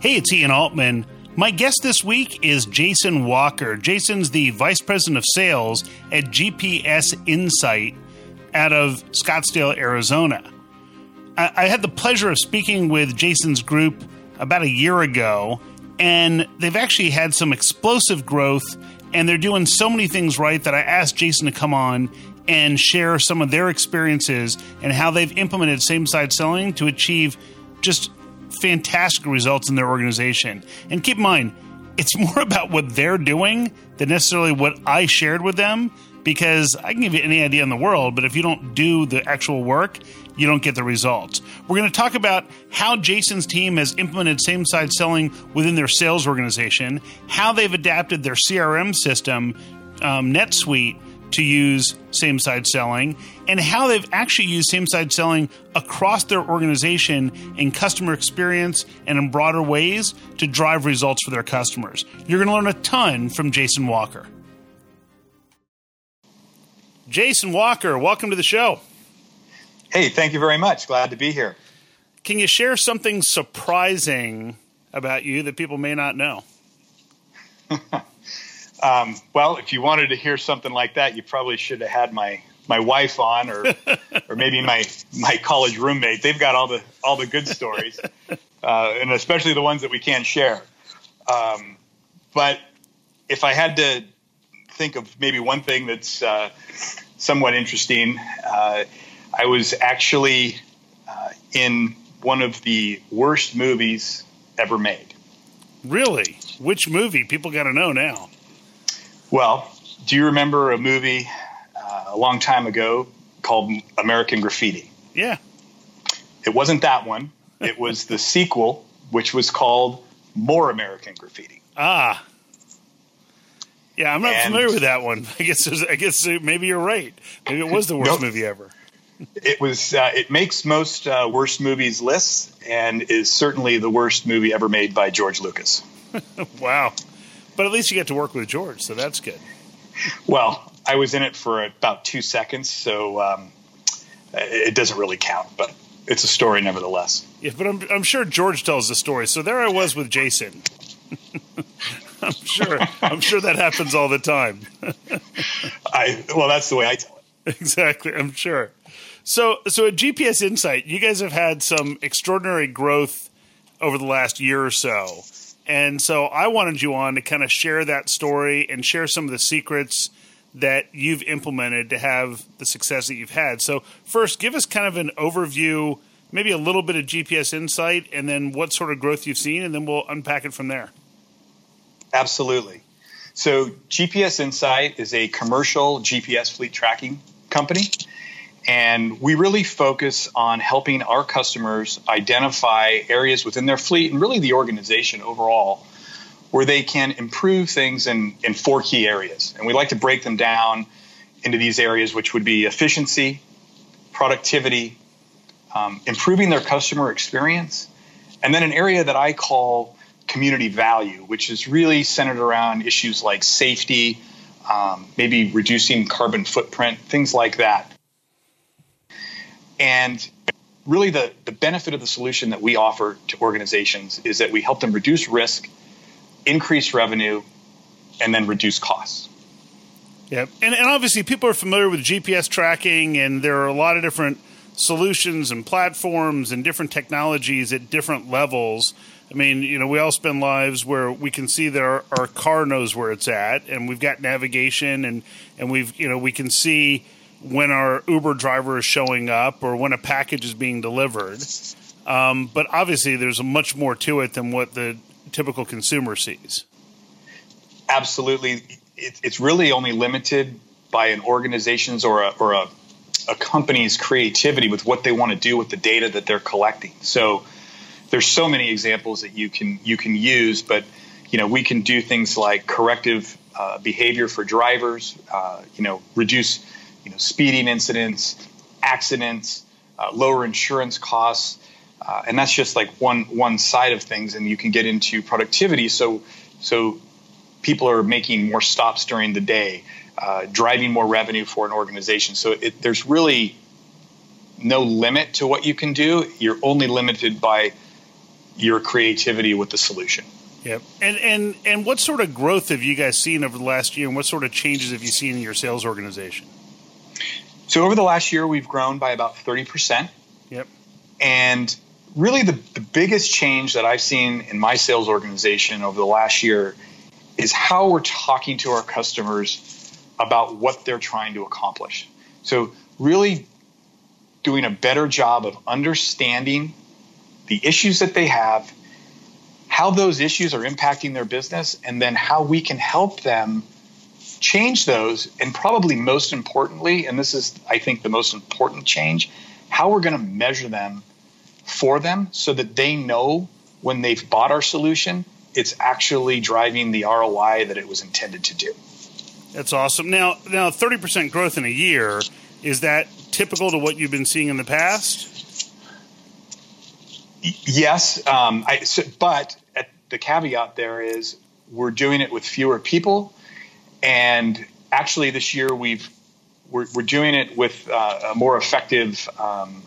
Hey, it's Ian Altman. My guest this week is Jason Walker. Jason's the Vice President of Sales at GPS Insight out of Scottsdale, Arizona. I, had the pleasure of speaking with Jason's group about a year ago, and they've actually had some explosive growth, and they're doing so many things right that I asked Jason to come on and share some of their experiences and how they've implemented same side selling to achieve just fantastic results in their organization. And keep in mind, it's more about what they're doing than necessarily what I shared with them because I can give you any idea in the world, but if you don't do the actual work, you don't get the results. We're going to talk about how Jason's team has implemented same side selling within their sales organization, how they've adapted their CRM system, um, NetSuite, to use same side selling and how they've actually used same side selling across their organization in customer experience and in broader ways to drive results for their customers. You're going to learn a ton from Jason Walker. Jason Walker, welcome to the show. Hey, thank you very much. Glad to be here. Can you share something surprising about you that people may not know? Um, well, if you wanted to hear something like that, you probably should have had my my wife on, or or maybe my my college roommate. They've got all the all the good stories, uh, and especially the ones that we can't share. Um, but if I had to think of maybe one thing that's uh, somewhat interesting, uh, I was actually uh, in one of the worst movies ever made. Really? Which movie? People got to know now. Well, do you remember a movie uh, a long time ago called American Graffiti? Yeah. It wasn't that one. It was the sequel, which was called More American Graffiti. Ah. Yeah, I'm not and familiar with that one. I guess I guess maybe you're right. Maybe it was the worst nope. movie ever. it was. Uh, it makes most uh, worst movies lists, and is certainly the worst movie ever made by George Lucas. wow. But at least you get to work with George, so that's good. Well, I was in it for about two seconds, so um, it doesn't really count, but it's a story nevertheless. Yeah, but I'm, I'm sure George tells the story. So there I was with Jason. I'm sure. I'm sure that happens all the time. I well, that's the way I tell it. Exactly. I'm sure. So, so at GPS Insight, you guys have had some extraordinary growth over the last year or so. And so I wanted you on to kind of share that story and share some of the secrets that you've implemented to have the success that you've had. So, first, give us kind of an overview, maybe a little bit of GPS insight, and then what sort of growth you've seen, and then we'll unpack it from there. Absolutely. So, GPS Insight is a commercial GPS fleet tracking company. And we really focus on helping our customers identify areas within their fleet and really the organization overall where they can improve things in, in four key areas. And we like to break them down into these areas, which would be efficiency, productivity, um, improving their customer experience, and then an area that I call community value, which is really centered around issues like safety, um, maybe reducing carbon footprint, things like that. And really, the, the benefit of the solution that we offer to organizations is that we help them reduce risk, increase revenue, and then reduce costs. Yeah, and, and obviously, people are familiar with GPS tracking, and there are a lot of different solutions and platforms and different technologies at different levels. I mean, you know, we all spend lives where we can see that our, our car knows where it's at, and we've got navigation, and and we've you know we can see when our Uber driver is showing up or when a package is being delivered. Um, but obviously, there's much more to it than what the typical consumer sees. Absolutely, it, it's really only limited by an organization's or a, or a, a company's creativity with what they want to do with the data that they're collecting. So there's so many examples that you can you can use, but you know we can do things like corrective uh, behavior for drivers, uh, you know, reduce you know, speeding incidents, accidents, uh, lower insurance costs, uh, and that's just like one one side of things. And you can get into productivity. So so people are making more stops during the day, uh, driving more revenue for an organization. So it, there's really no limit to what you can do. You're only limited by your creativity with the solution. Yep. And and and what sort of growth have you guys seen over the last year, and what sort of changes have you seen in your sales organization? So over the last year, we've grown by about thirty percent. Yep. And really, the, the biggest change that I've seen in my sales organization over the last year is how we're talking to our customers about what they're trying to accomplish. So really doing a better job of understanding the issues that they have how those issues are impacting their business, and then how we can help them change those. And probably most importantly, and this is, I think, the most important change, how we're going to measure them for them so that they know when they've bought our solution, it's actually driving the ROI that it was intended to do. That's awesome. Now, now, thirty percent growth in a year is that typical to what you've been seeing in the past? Yes, um, I, so, but the caveat there is we're doing it with fewer people, and actually this year we've we're, we're doing it with uh, a more effective um,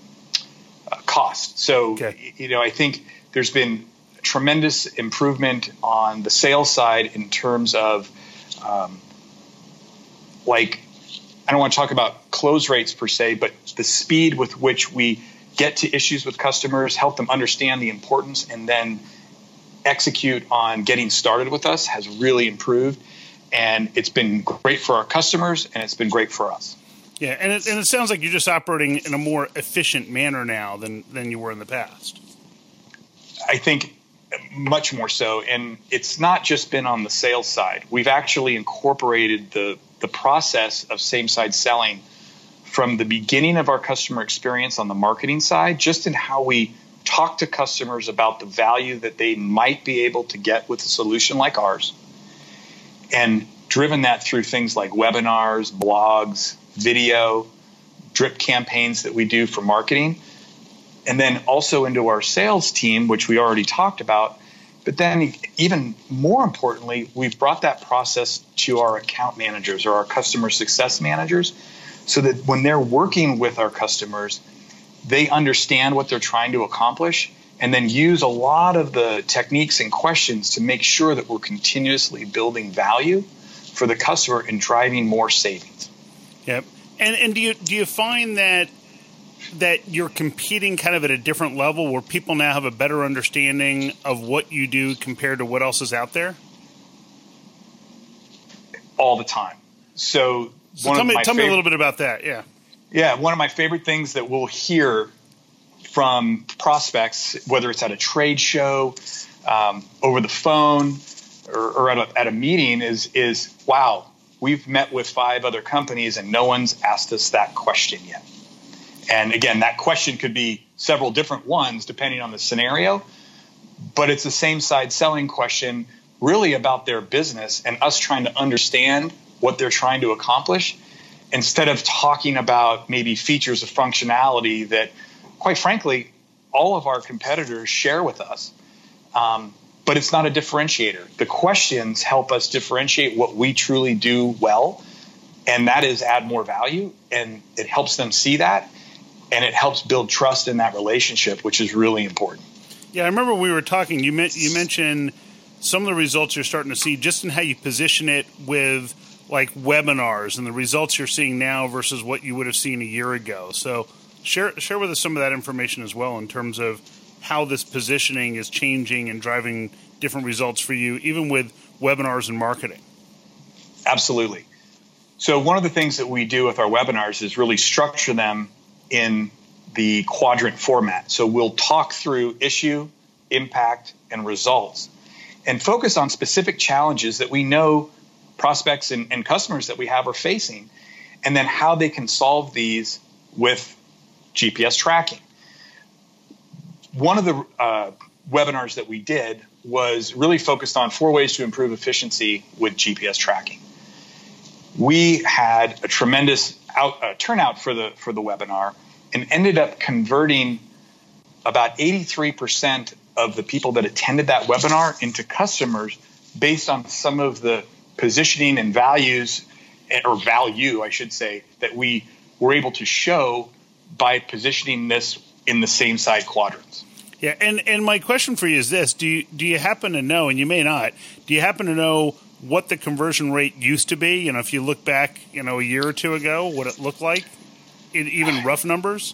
uh, cost. So okay. you know I think there's been tremendous improvement on the sales side in terms of um, like I don't want to talk about close rates per se, but the speed with which we get to issues with customers, help them understand the importance, and then execute on getting started with us has really improved. And it's been great for our customers and it's been great for us. Yeah, and it, and it sounds like you're just operating in a more efficient manner now than, than you were in the past. I think much more so. And it's not just been on the sales side. We've actually incorporated the, the process of same side selling from the beginning of our customer experience on the marketing side, just in how we talk to customers about the value that they might be able to get with a solution like ours, and driven that through things like webinars, blogs, video, drip campaigns that we do for marketing, and then also into our sales team, which we already talked about. But then, even more importantly, we've brought that process to our account managers or our customer success managers so that when they're working with our customers, they understand what they're trying to accomplish and then use a lot of the techniques and questions to make sure that we're continuously building value for the customer and driving more savings. Yep. And and do you do you find that that you're competing kind of at a different level where people now have a better understanding of what you do compared to what else is out there? All the time. So, so tell me tell favorite, me a little bit about that. Yeah. Yeah, one of my favorite things that we'll hear from prospects, whether it's at a trade show, um, over the phone, or, or at, a, at a meeting, is is wow, we've met with five other companies and no one's asked us that question yet. And again, that question could be several different ones depending on the scenario, but it's the same side selling question, really about their business and us trying to understand what they're trying to accomplish instead of talking about maybe features of functionality that, quite frankly, all of our competitors share with us. Um, but it's not a differentiator. The questions help us differentiate what we truly do well, and that is add more value, and it helps them see that, and it helps build trust in that relationship, which is really important. Yeah, I remember we were talking. You, you mentioned some of the results you're starting to see just in how you position it with like webinars and the results you're seeing now versus what you would have seen a year ago. So share share with us some of that information as well in terms of how this positioning is changing and driving different results for you, even with webinars and marketing. Absolutely. So one of the things that we do with our webinars is really structure them in the quadrant format. So we'll talk through issue, impact, and results and focus on specific challenges that we know prospects and, and customers that we have are facing, and then how they can solve these with GPS tracking. One of the uh, webinars that we did was really focused on four ways to improve efficiency with GPS tracking. We had a tremendous out, uh, turnout for the for the webinar, and ended up converting about 83% of the people that attended that webinar into customers based on some of the positioning and values, or value, I should say, that we were able to show by positioning this in the same side quadrants. Yeah, and and my question for you is this: Do you do you happen to know, and you may not, do you happen to know what the conversion rate used to be? You know, if you look back, you know, a year or two ago, what it looked like, in even rough numbers.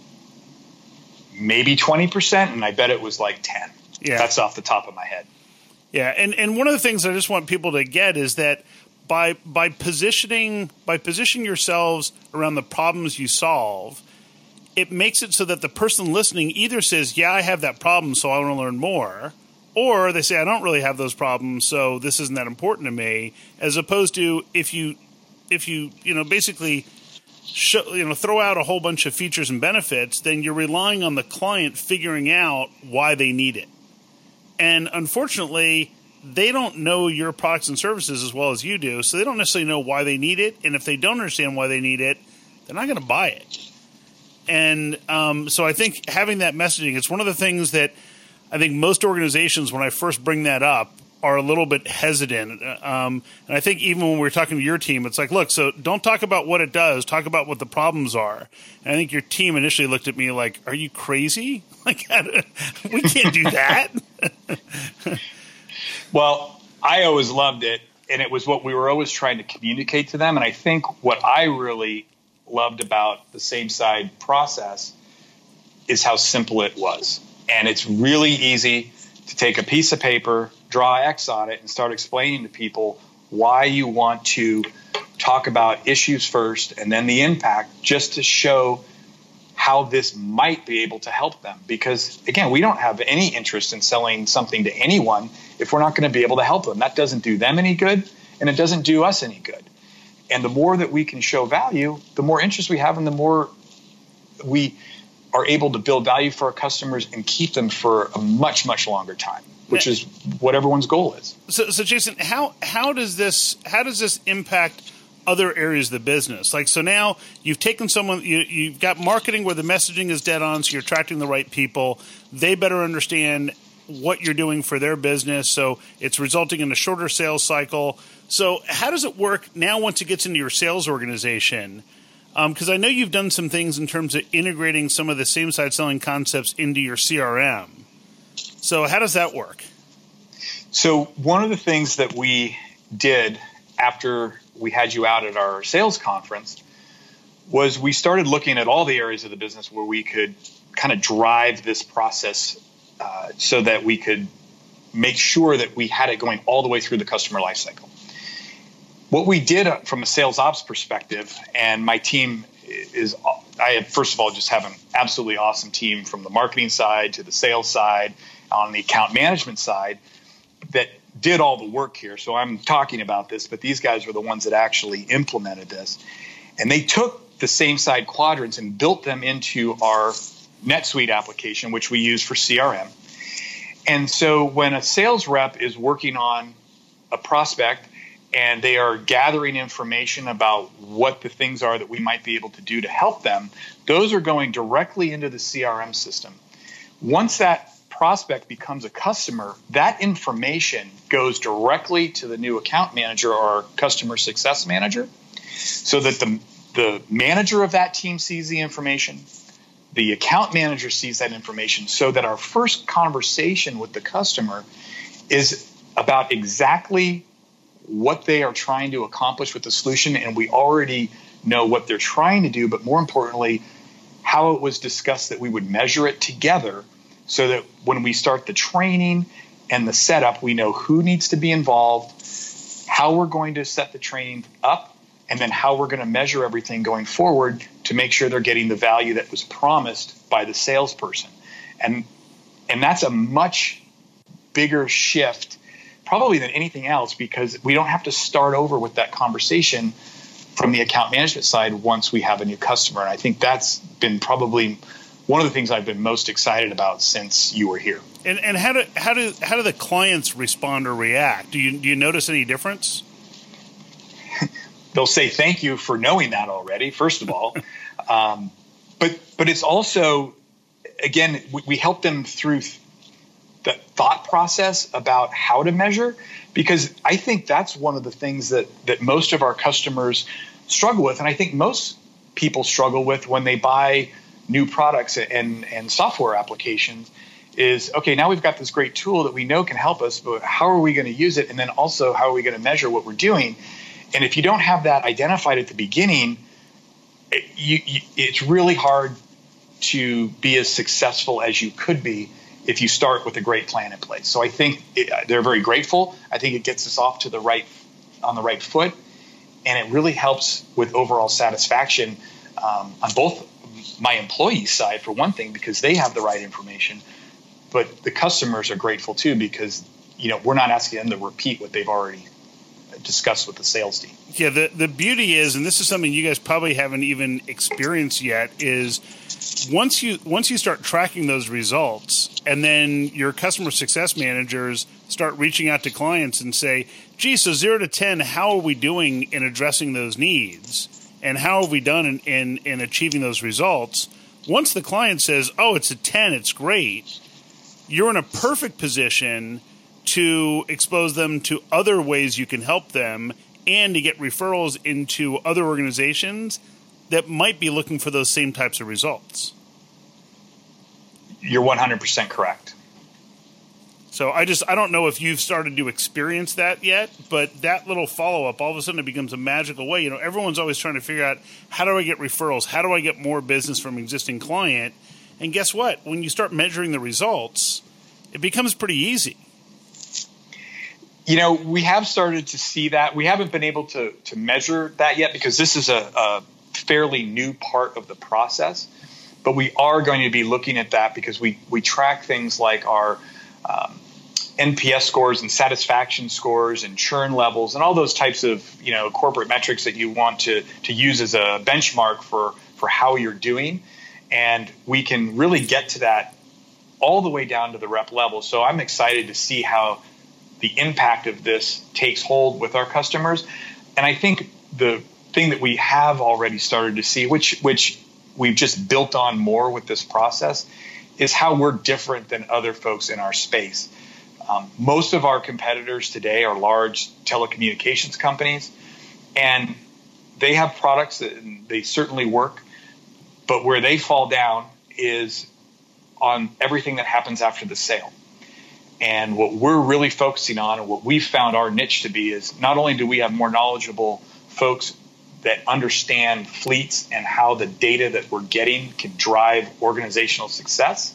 Maybe twenty percent, and I bet it was like ten. Yeah, that's off the top of my head. Yeah, and and one of the things I just want people to get is that by by positioning by positioning yourselves around the problems you solve it makes it so that the person listening either says, Yeah, I have that problem, so I want to learn more, or they say, I don't really have those problems, so this isn't that important to me, as opposed to if you, if you, you know, basically, show, you know, throw out a whole bunch of features and benefits, then you're relying on the client figuring out why they need it. And unfortunately, they don't know your products and services as well as you do, so they don't necessarily know why they need it. And if they don't understand why they need it, they're not going to buy it. And um, so I think having that messaging, it's one of the things that I think most organizations, when I first bring that up, are a little bit hesitant. Um, and I think even when we are talking to your team, it's like, look, so don't talk about what it does, talk about what the problems are. And I think your team initially looked at me like, are you crazy? Like, we can't do that. well, I always loved it. And it was what we were always trying to communicate to them. And I think what I really loved about the same side process is how simple it was. And it's really easy to take a piece of paper, draw X on it, and start explaining to people why you want to talk about issues first and then the impact just to show how this might be able to help them. Because again, we don't have any interest in selling something to anyone if we're not going to be able to help them. That doesn't do them any good and it doesn't do us any good. And the more that we can show value, the more interest we have, and the more we are able to build value for our customers and keep them for a much, much longer time, which is what everyone's goal is. So, so Jason, how how does this how does this impact other areas of the business? Like, so now you've taken someone, you, you've got marketing where the messaging is dead on, so you're attracting the right people. They better understand what you're doing for their business, so it's resulting in a shorter sales cycle so, how does it work now once it gets into your sales organization? Because um, I know you've done some things in terms of integrating some of the same side selling concepts into your CRM. So, how does that work? So, one of the things that we did after we had you out at our sales conference was we started looking at all the areas of the business where we could kind of drive this process uh, so that we could make sure that we had it going all the way through the customer lifecycle what we did from a sales ops perspective, and my team is, I first of all, just have an absolutely awesome team from the marketing side to the sales side, on the account management side, that did all the work here. So I'm talking about this, but these guys were the ones that actually implemented this. And they took the same side quadrants and built them into our NetSuite application, which we use for CRM. And so when a sales rep is working on a prospect, and they are gathering information about what the things are that we might be able to do to help them, those are going directly into the CRM system. Once that prospect becomes a customer, that information goes directly to the new account manager or customer success manager so that the, the manager of that team sees the information, the account manager sees that information, so that our first conversation with the customer is about exactly what they are trying to accomplish with the solution, and we already know what they're trying to do, but more importantly, how it was discussed that we would measure it together so that when we start the training and the setup, we know who needs to be involved, how we're going to set the training up, and then how we're going to measure everything going forward to make sure they're getting the value that was promised by the salesperson. And and that's a much bigger shift probably than anything else because we don't have to start over with that conversation from the account management side once we have a new customer. And I think that's been probably one of the things I've been most excited about since you were here. And, and how do how do how do the clients respond or react? Do you do you notice any difference? They'll say thank you for knowing that already. First of all, um, but but it's also again we, we help them through the thought process about how to measure because I think that's one of the things that that most of our customers struggle with and I think most people struggle with when they buy new products and and software applications is okay, now we've got this great tool that we know can help us, but how are we going to use it? And then also, how are we going to measure what we're doing? And if you don't have that identified at the beginning, it, you, you, it's really hard to be as successful as you could be if you start with a great plan in place. So I think it, they're very grateful. I think it gets us off to the right on the right foot, and it really helps with overall satisfaction um, on both my employees' side for one thing because they have the right information, but the customers are grateful too because you know we're not asking them to repeat what they've already discussed with the sales team. Yeah, the the beauty is, and this is something you guys probably haven't even experienced yet, is once you once you start tracking those results, and then your customer success managers start reaching out to clients and say, "Gee, so zero to ten, how are we doing in addressing those needs, and how have we done in in, in achieving those results?" Once the client says, "Oh, it's a ten, it's great," you're in a perfect position to expose them to other ways you can help them and to get referrals into other organizations that might be looking for those same types of results. You're 100% correct. So I just I don't know if you've started to experience that yet, but that little follow up all of a sudden it becomes a magical way. You know, everyone's always trying to figure out how do I get referrals? How do I get more business from existing client? And guess what? When you start measuring the results, it becomes pretty easy. You know, we have started to see that. We haven't been able to to measure that yet because this is a, a fairly new part of the process. But we are going to be looking at that because we we track things like our um, NPS scores and satisfaction scores and churn levels and all those types of you know corporate metrics that you want to to use as a benchmark for for how you're doing, and we can really get to that all the way down to the rep level. So I'm excited to see how the impact of this takes hold with our customers. And I think the thing that we have already started to see, which which we've just built on more with this process, is how we're different than other folks in our space. Um, most of our competitors today are large telecommunications companies, and they have products that they certainly work, but where they fall down is on everything that happens after the sale. And what we're really focusing on, and what we've found our niche to be, is not only do we have more knowledgeable folks that understand fleets and how the data that we're getting can drive organizational success,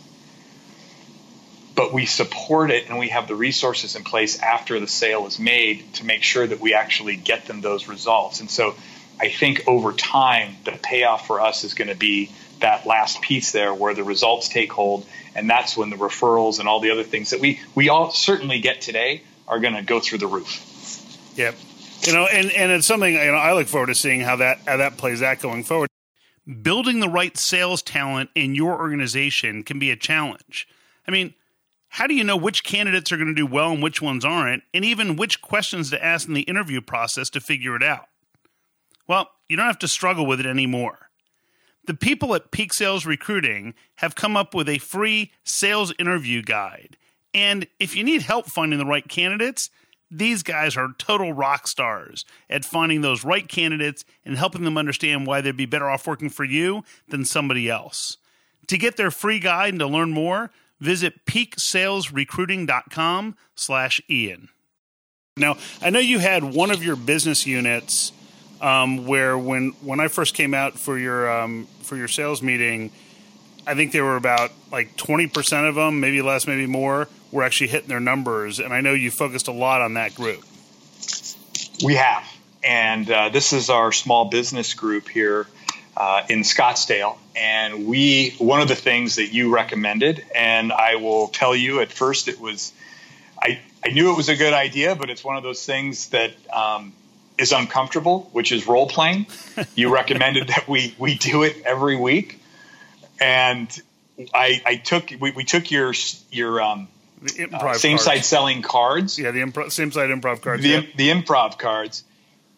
but we support it and we have the resources in place after the sale is made to make sure that we actually get them those results. And so I think over time, the payoff for us is going to be that last piece there where the results take hold and that's when the referrals and all the other things that we we all certainly get today are going to go through the roof. Yep. You know and and it's something you know i look forward to seeing how that how that plays out going forward. Building the right sales talent in your organization can be a challenge. I mean how do you know which candidates are going to do well and which ones aren't and even which questions to ask in the interview process to figure it out? Well you don't have to struggle with it anymore the people at Peak Sales Recruiting have come up with a free sales interview guide. And if you need help finding the right candidates, these guys are total rock stars at finding those right candidates and helping them understand why they'd be better off working for you than somebody else. To get their free guide and to learn more, visit peaksalesrecruiting.com slash Ian. Now, I know you had one of your business units um, where when when I first came out for your um, for your sales meeting, I think there were about like twenty percent of them, maybe less, maybe more, were actually hitting their numbers, and I know you focused a lot on that group. We have, and uh, this is our small business group here uh, in Scottsdale, and we one of the things that you recommended, and I will tell you at first it was. I, I knew it was a good idea, but it's one of those things that um, is uncomfortable, which is role playing. You recommended that we we do it every week, and I, I took we, we took your your um, uh, same side selling cards. Yeah, the improv, same side improv cards. The, yeah. the improv cards,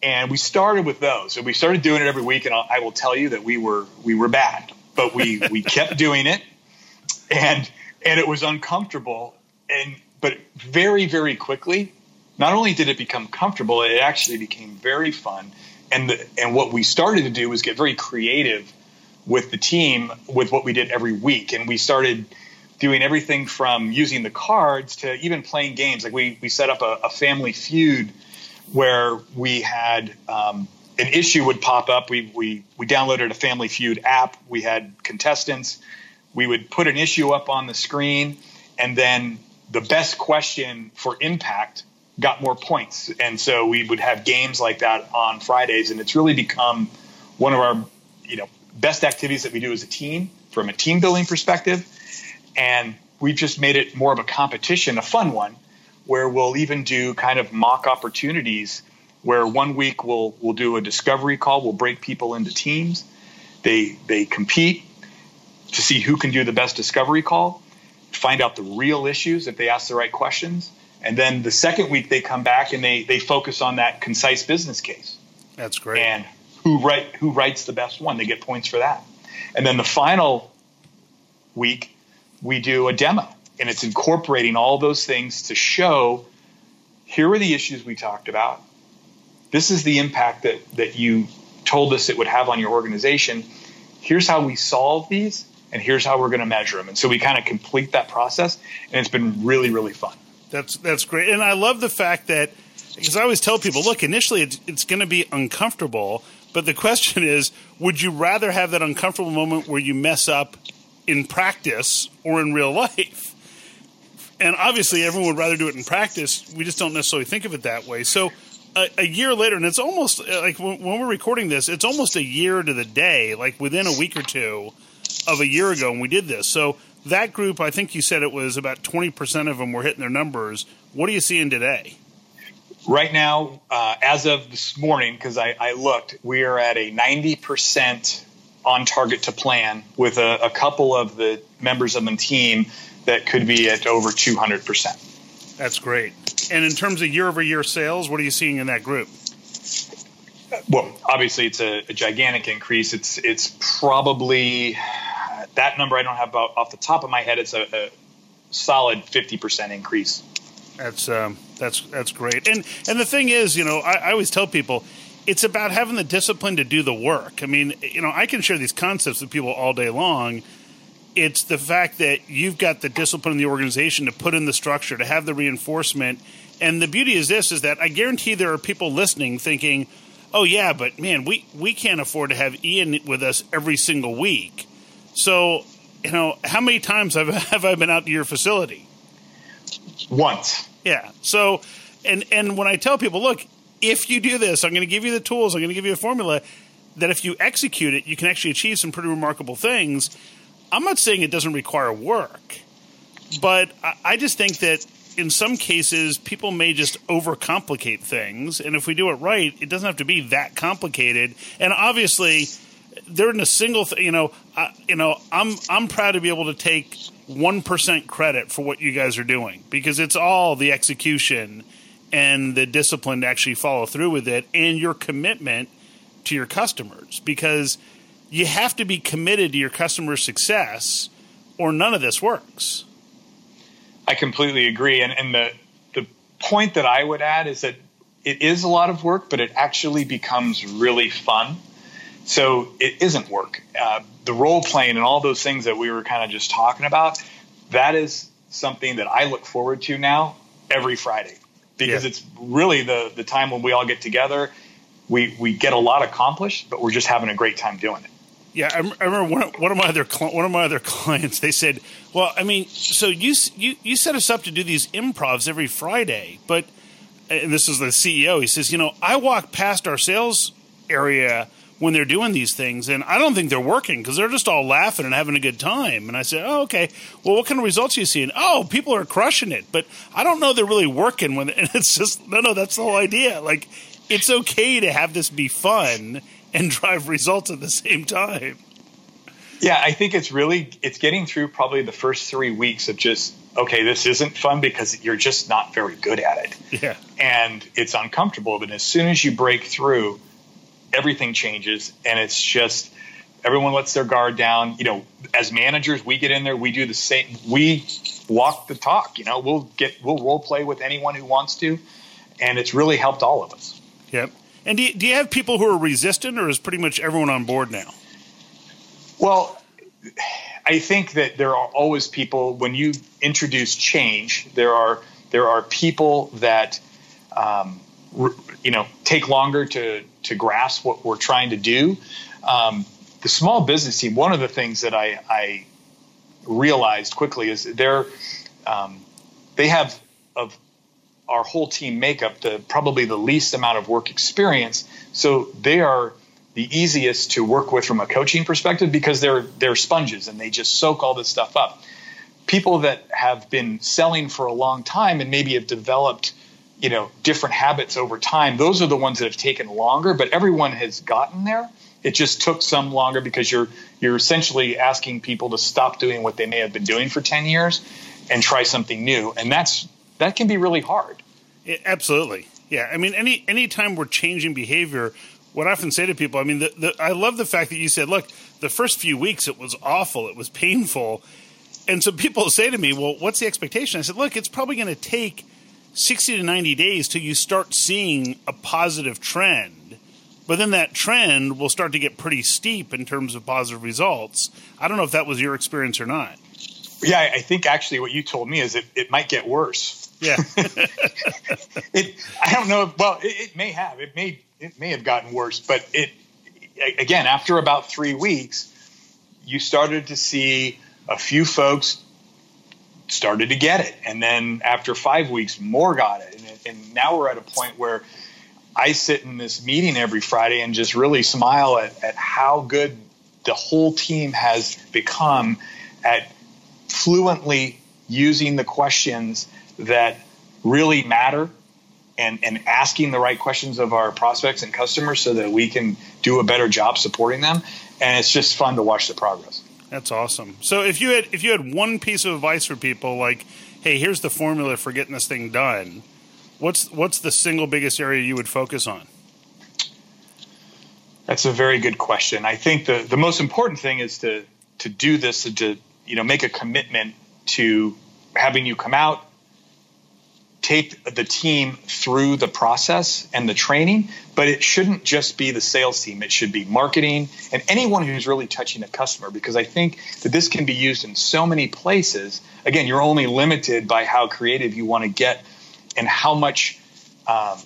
and we started with those. And we started doing it every week. And I'll, I will tell you that we were we were bad, but we we kept doing it, and and it was uncomfortable. And but very very quickly not only did it become comfortable, it actually became very fun. And the, and what we started to do was get very creative with the team with what we did every week, and we started doing everything from using the cards to even playing games. Like we, we set up a, a family feud where we had um, an issue would pop up. We, we, we downloaded a family feud app. We had contestants. We would put an issue up on the screen, and then the best question for impact got more points. And so we would have games like that on Fridays, and it's really become one of our you know best activities that we do as a team from a team building perspective. And we've just made it more of a competition, a fun one, where we'll even do kind of mock opportunities where one week we'll we'll do a discovery call, we'll break people into teams. They they compete to see who can do the best discovery call, find out the real issues if they ask the right questions. And then the second week they come back and they they focus on that concise business case. That's great. And who write who writes the best one, they get points for that. And then the final week we do a demo and it's incorporating all those things to show here are the issues we talked about. This is the impact that that you told us it would have on your organization. Here's how we solve these and here's how we're going to measure them. And so we kind of complete that process and it's been really really fun. That's that's great. And I love the fact that because I always tell people, look, initially it's, it's going to be uncomfortable, but the question is, would you rather have that uncomfortable moment where you mess up in practice or in real life? And obviously, everyone would rather do it in practice. We just don't necessarily think of it that way. So, a, a year later, and it's almost uh, like when, when we're recording this, it's almost a year to the day, like within a week or two of a year ago when we did this. So, that group, I think you said it was about 20% of them were hitting their numbers. What are you seeing today? Right now, uh, as of this morning, because I, I, looked, we are at a 90% on target to plan with a, a, couple of the members of the team that could be at over 200%. That's great. And in terms of year over year sales, what are you seeing in that group? Well, obviously, it's a, a gigantic increase. It's it's probably that number I don't have off the top of my head. It's a, a solid 50% increase. That's um, that's that's great. And and the thing is, you know, I, I always tell people it's about having the discipline to do the work. I mean, you know, I can share these concepts with people all day long. It's the fact that you've got the discipline in the organization to put in the structure, to have the reinforcement. And the beauty is this is that I guarantee there are people listening thinking, "Oh yeah, but man, we we can't afford to have Ian with us every single week." So, you know, how many times have, have I been out to your facility? Once. Yeah. So, and and when I tell people, look, if you do this, I'm going to give you the tools. I'm going to give you a formula that if you execute it, you can actually achieve some pretty remarkable things. I'm not saying it doesn't require work, but I just think that in some cases people may just overcomplicate things, and if we do it right, it doesn't have to be that complicated. And obviously, they're in a single. thing. you know, I, you know, I'm I'm proud to be able to take 1% credit for what you guys are doing because it's all the execution and the discipline to actually follow through with it and your commitment to your customers because you have to be committed to your customer success or none of this works. I completely agree. And, and the, the point that I would add is that it is a lot of work, but it actually becomes really fun. So it isn't work. Uh, the role playing and all those things that we were kind of just talking about, that is something that I look forward to now every Friday because yeah. it's really the the time when we all get together. We we get a lot accomplished, but we're just having a great time doing it. Yeah, I, remember one of, one of my other one of my other clients. They said, "Well, I mean, so you you you set us up to do these improvs every Friday, but." And this is the CEO. He says, "You know, I walk past our sales area when they're doing these things, and I don't think they're working because they're just all laughing and having a good time. And I said, "Oh, okay. Well, what kind of results are you seeing? Oh, people are crushing it, but I don't know they're really working when." And it's just no, no. That's the whole idea. Like, it's okay to have this be fun and drive results at the same time. Yeah, I think it's really it's getting through probably the first three weeks of just okay, this isn't fun because you're just not very good at it. Yeah, and it's uncomfortable. But as soon as you break through everything changes and it's just everyone lets their guard down. You know, as managers, we get in there, we do the same. We walk the talk. You know, we'll get we'll role play with anyone who wants to, and it's really helped all of us. Yep. And do you, do you have people who are resistant, or is pretty much everyone on board now? Well, I think that there are always people when you introduce change. There are there are people that um, you know take longer to to grasp what we're trying to do. Um, the small business team. One of the things that I, I realized quickly is they're um, they have of our whole team makeup the probably the least amount of work experience. So they are the easiest to work with from a coaching perspective because they're they're sponges and they just soak all this stuff up. People that have been selling for a long time and maybe have developed, you know, different habits over time, those are the ones that have taken longer, but everyone has gotten there. It just took some longer because you're you're essentially asking people to stop doing what they may have been doing for 10 years and try something new. And that's that can be really hard. Yeah, absolutely. Yeah. I mean, any anytime we're changing behavior, what I often say to people, I mean, the, the, I love the fact that you said, look, the first few weeks it was awful, it was painful. And so people say to me, well, what's the expectation? I said, look, it's probably going to take 60 to 90 days till you start seeing a positive trend. But then that trend will start to get pretty steep in terms of positive results. I don't know if that was your experience or not. Yeah, I think actually what you told me is it, it might get worse. Yeah. it, I don't know. Well, it, it, may have. It may it may have gotten worse, but it again after about three weeks, you started to see a few folks started to get it, and then after five weeks, more got it, and, and now we're at a point where I sit in this meeting every Friday and just really smile at, at how good the whole team has become at fluently using the questions that really matter and, and asking the right questions of our prospects and customers so that we can do a better job supporting them. And it's just fun to watch the progress. That's awesome. So if you had if you had one piece of advice for people like, hey, here's the formula for getting this thing done, what's what's the single biggest area you would focus on? That's a very good question. I think the, the most important thing is to to do this to you know make a commitment to having you come out, take the team through the process and the training, but it shouldn't just be the sales team. It should be marketing and anyone who's really touching a customer because I think that this can be used in so many places. Again, you're only limited by how creative you want to get and how much um,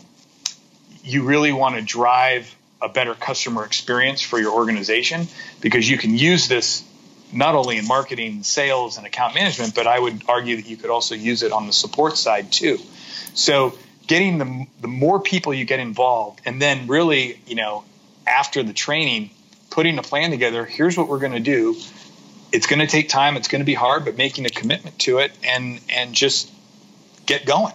you really want to drive a better customer experience for your organization because you can use this not only in marketing, sales, and account management, but I would argue that you could also use it on the support side too. So getting the, the more people you get involved, and then really, you know, after the training, putting a plan together. Here's what we're going to do. It's going to take time. It's going to be hard, but making a commitment to it and and just get going.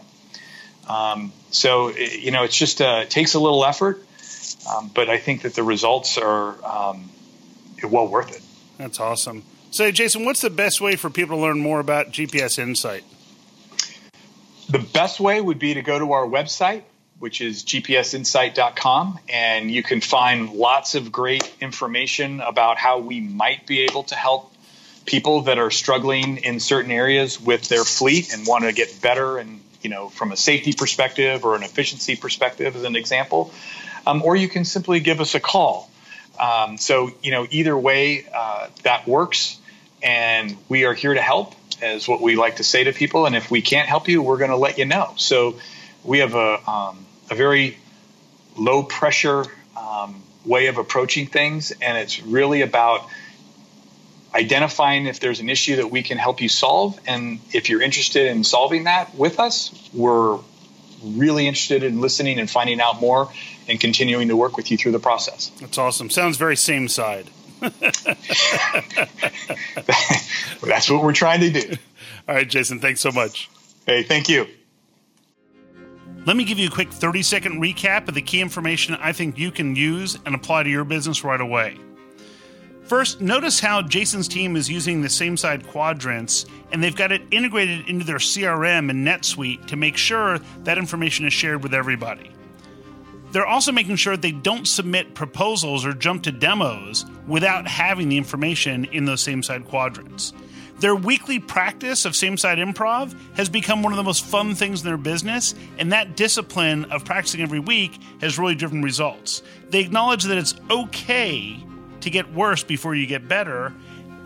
Um, so you know, it's just uh, it takes a little effort, um, but I think that the results are um, well worth it. That's awesome. So, Jason, what's the best way for people to learn more about GPS Insight? The best way would be to go to our website, which is gpsinsight.com, and you can find lots of great information about how we might be able to help people that are struggling in certain areas with their fleet and want to get better and you know from a safety perspective or an efficiency perspective as an example um, or you can simply give us a call um, so, you know, either way, uh, that works. And we are here to help, as what we like to say to people. And if we can't help you, we're going to let you know. So, we have a, um, a very low pressure um, way of approaching things. And it's really about identifying if there's an issue that we can help you solve. And if you're interested in solving that with us, we're really interested in listening and finding out more and continuing to work with you through the process. That's awesome. Sounds very same side. That's what we're trying to do. All right, Jason, thanks so much. Hey, thank you. Let me give you a quick 30 second recap of the key information I think you can use and apply to your business right away. First, notice how Jason's team is using the same side quadrants and they've got it integrated into their CRM and NetSuite to make sure that information is shared with everybody. They're also making sure they don't submit proposals or jump to demos without having the information in those same side quadrants. Their weekly practice of same side improv has become one of the most fun things in their business, and that discipline of practicing every week has really driven results. They acknowledge that it's okay to get worse before you get better,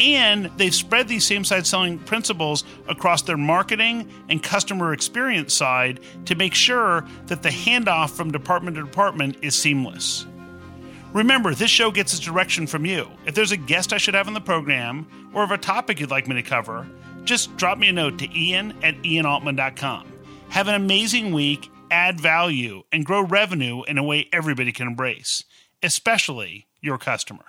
And they've spread these same side selling principles across their marketing and customer experience side to make sure that the handoff from department to department is seamless. Remember, this show gets its direction from you. If there's a guest I should have on the program, or if a topic you'd like me to cover, just drop me a note to ian at ianaltman.com. Have an amazing week, add value, and grow revenue in a way everybody can embrace, especially your customer.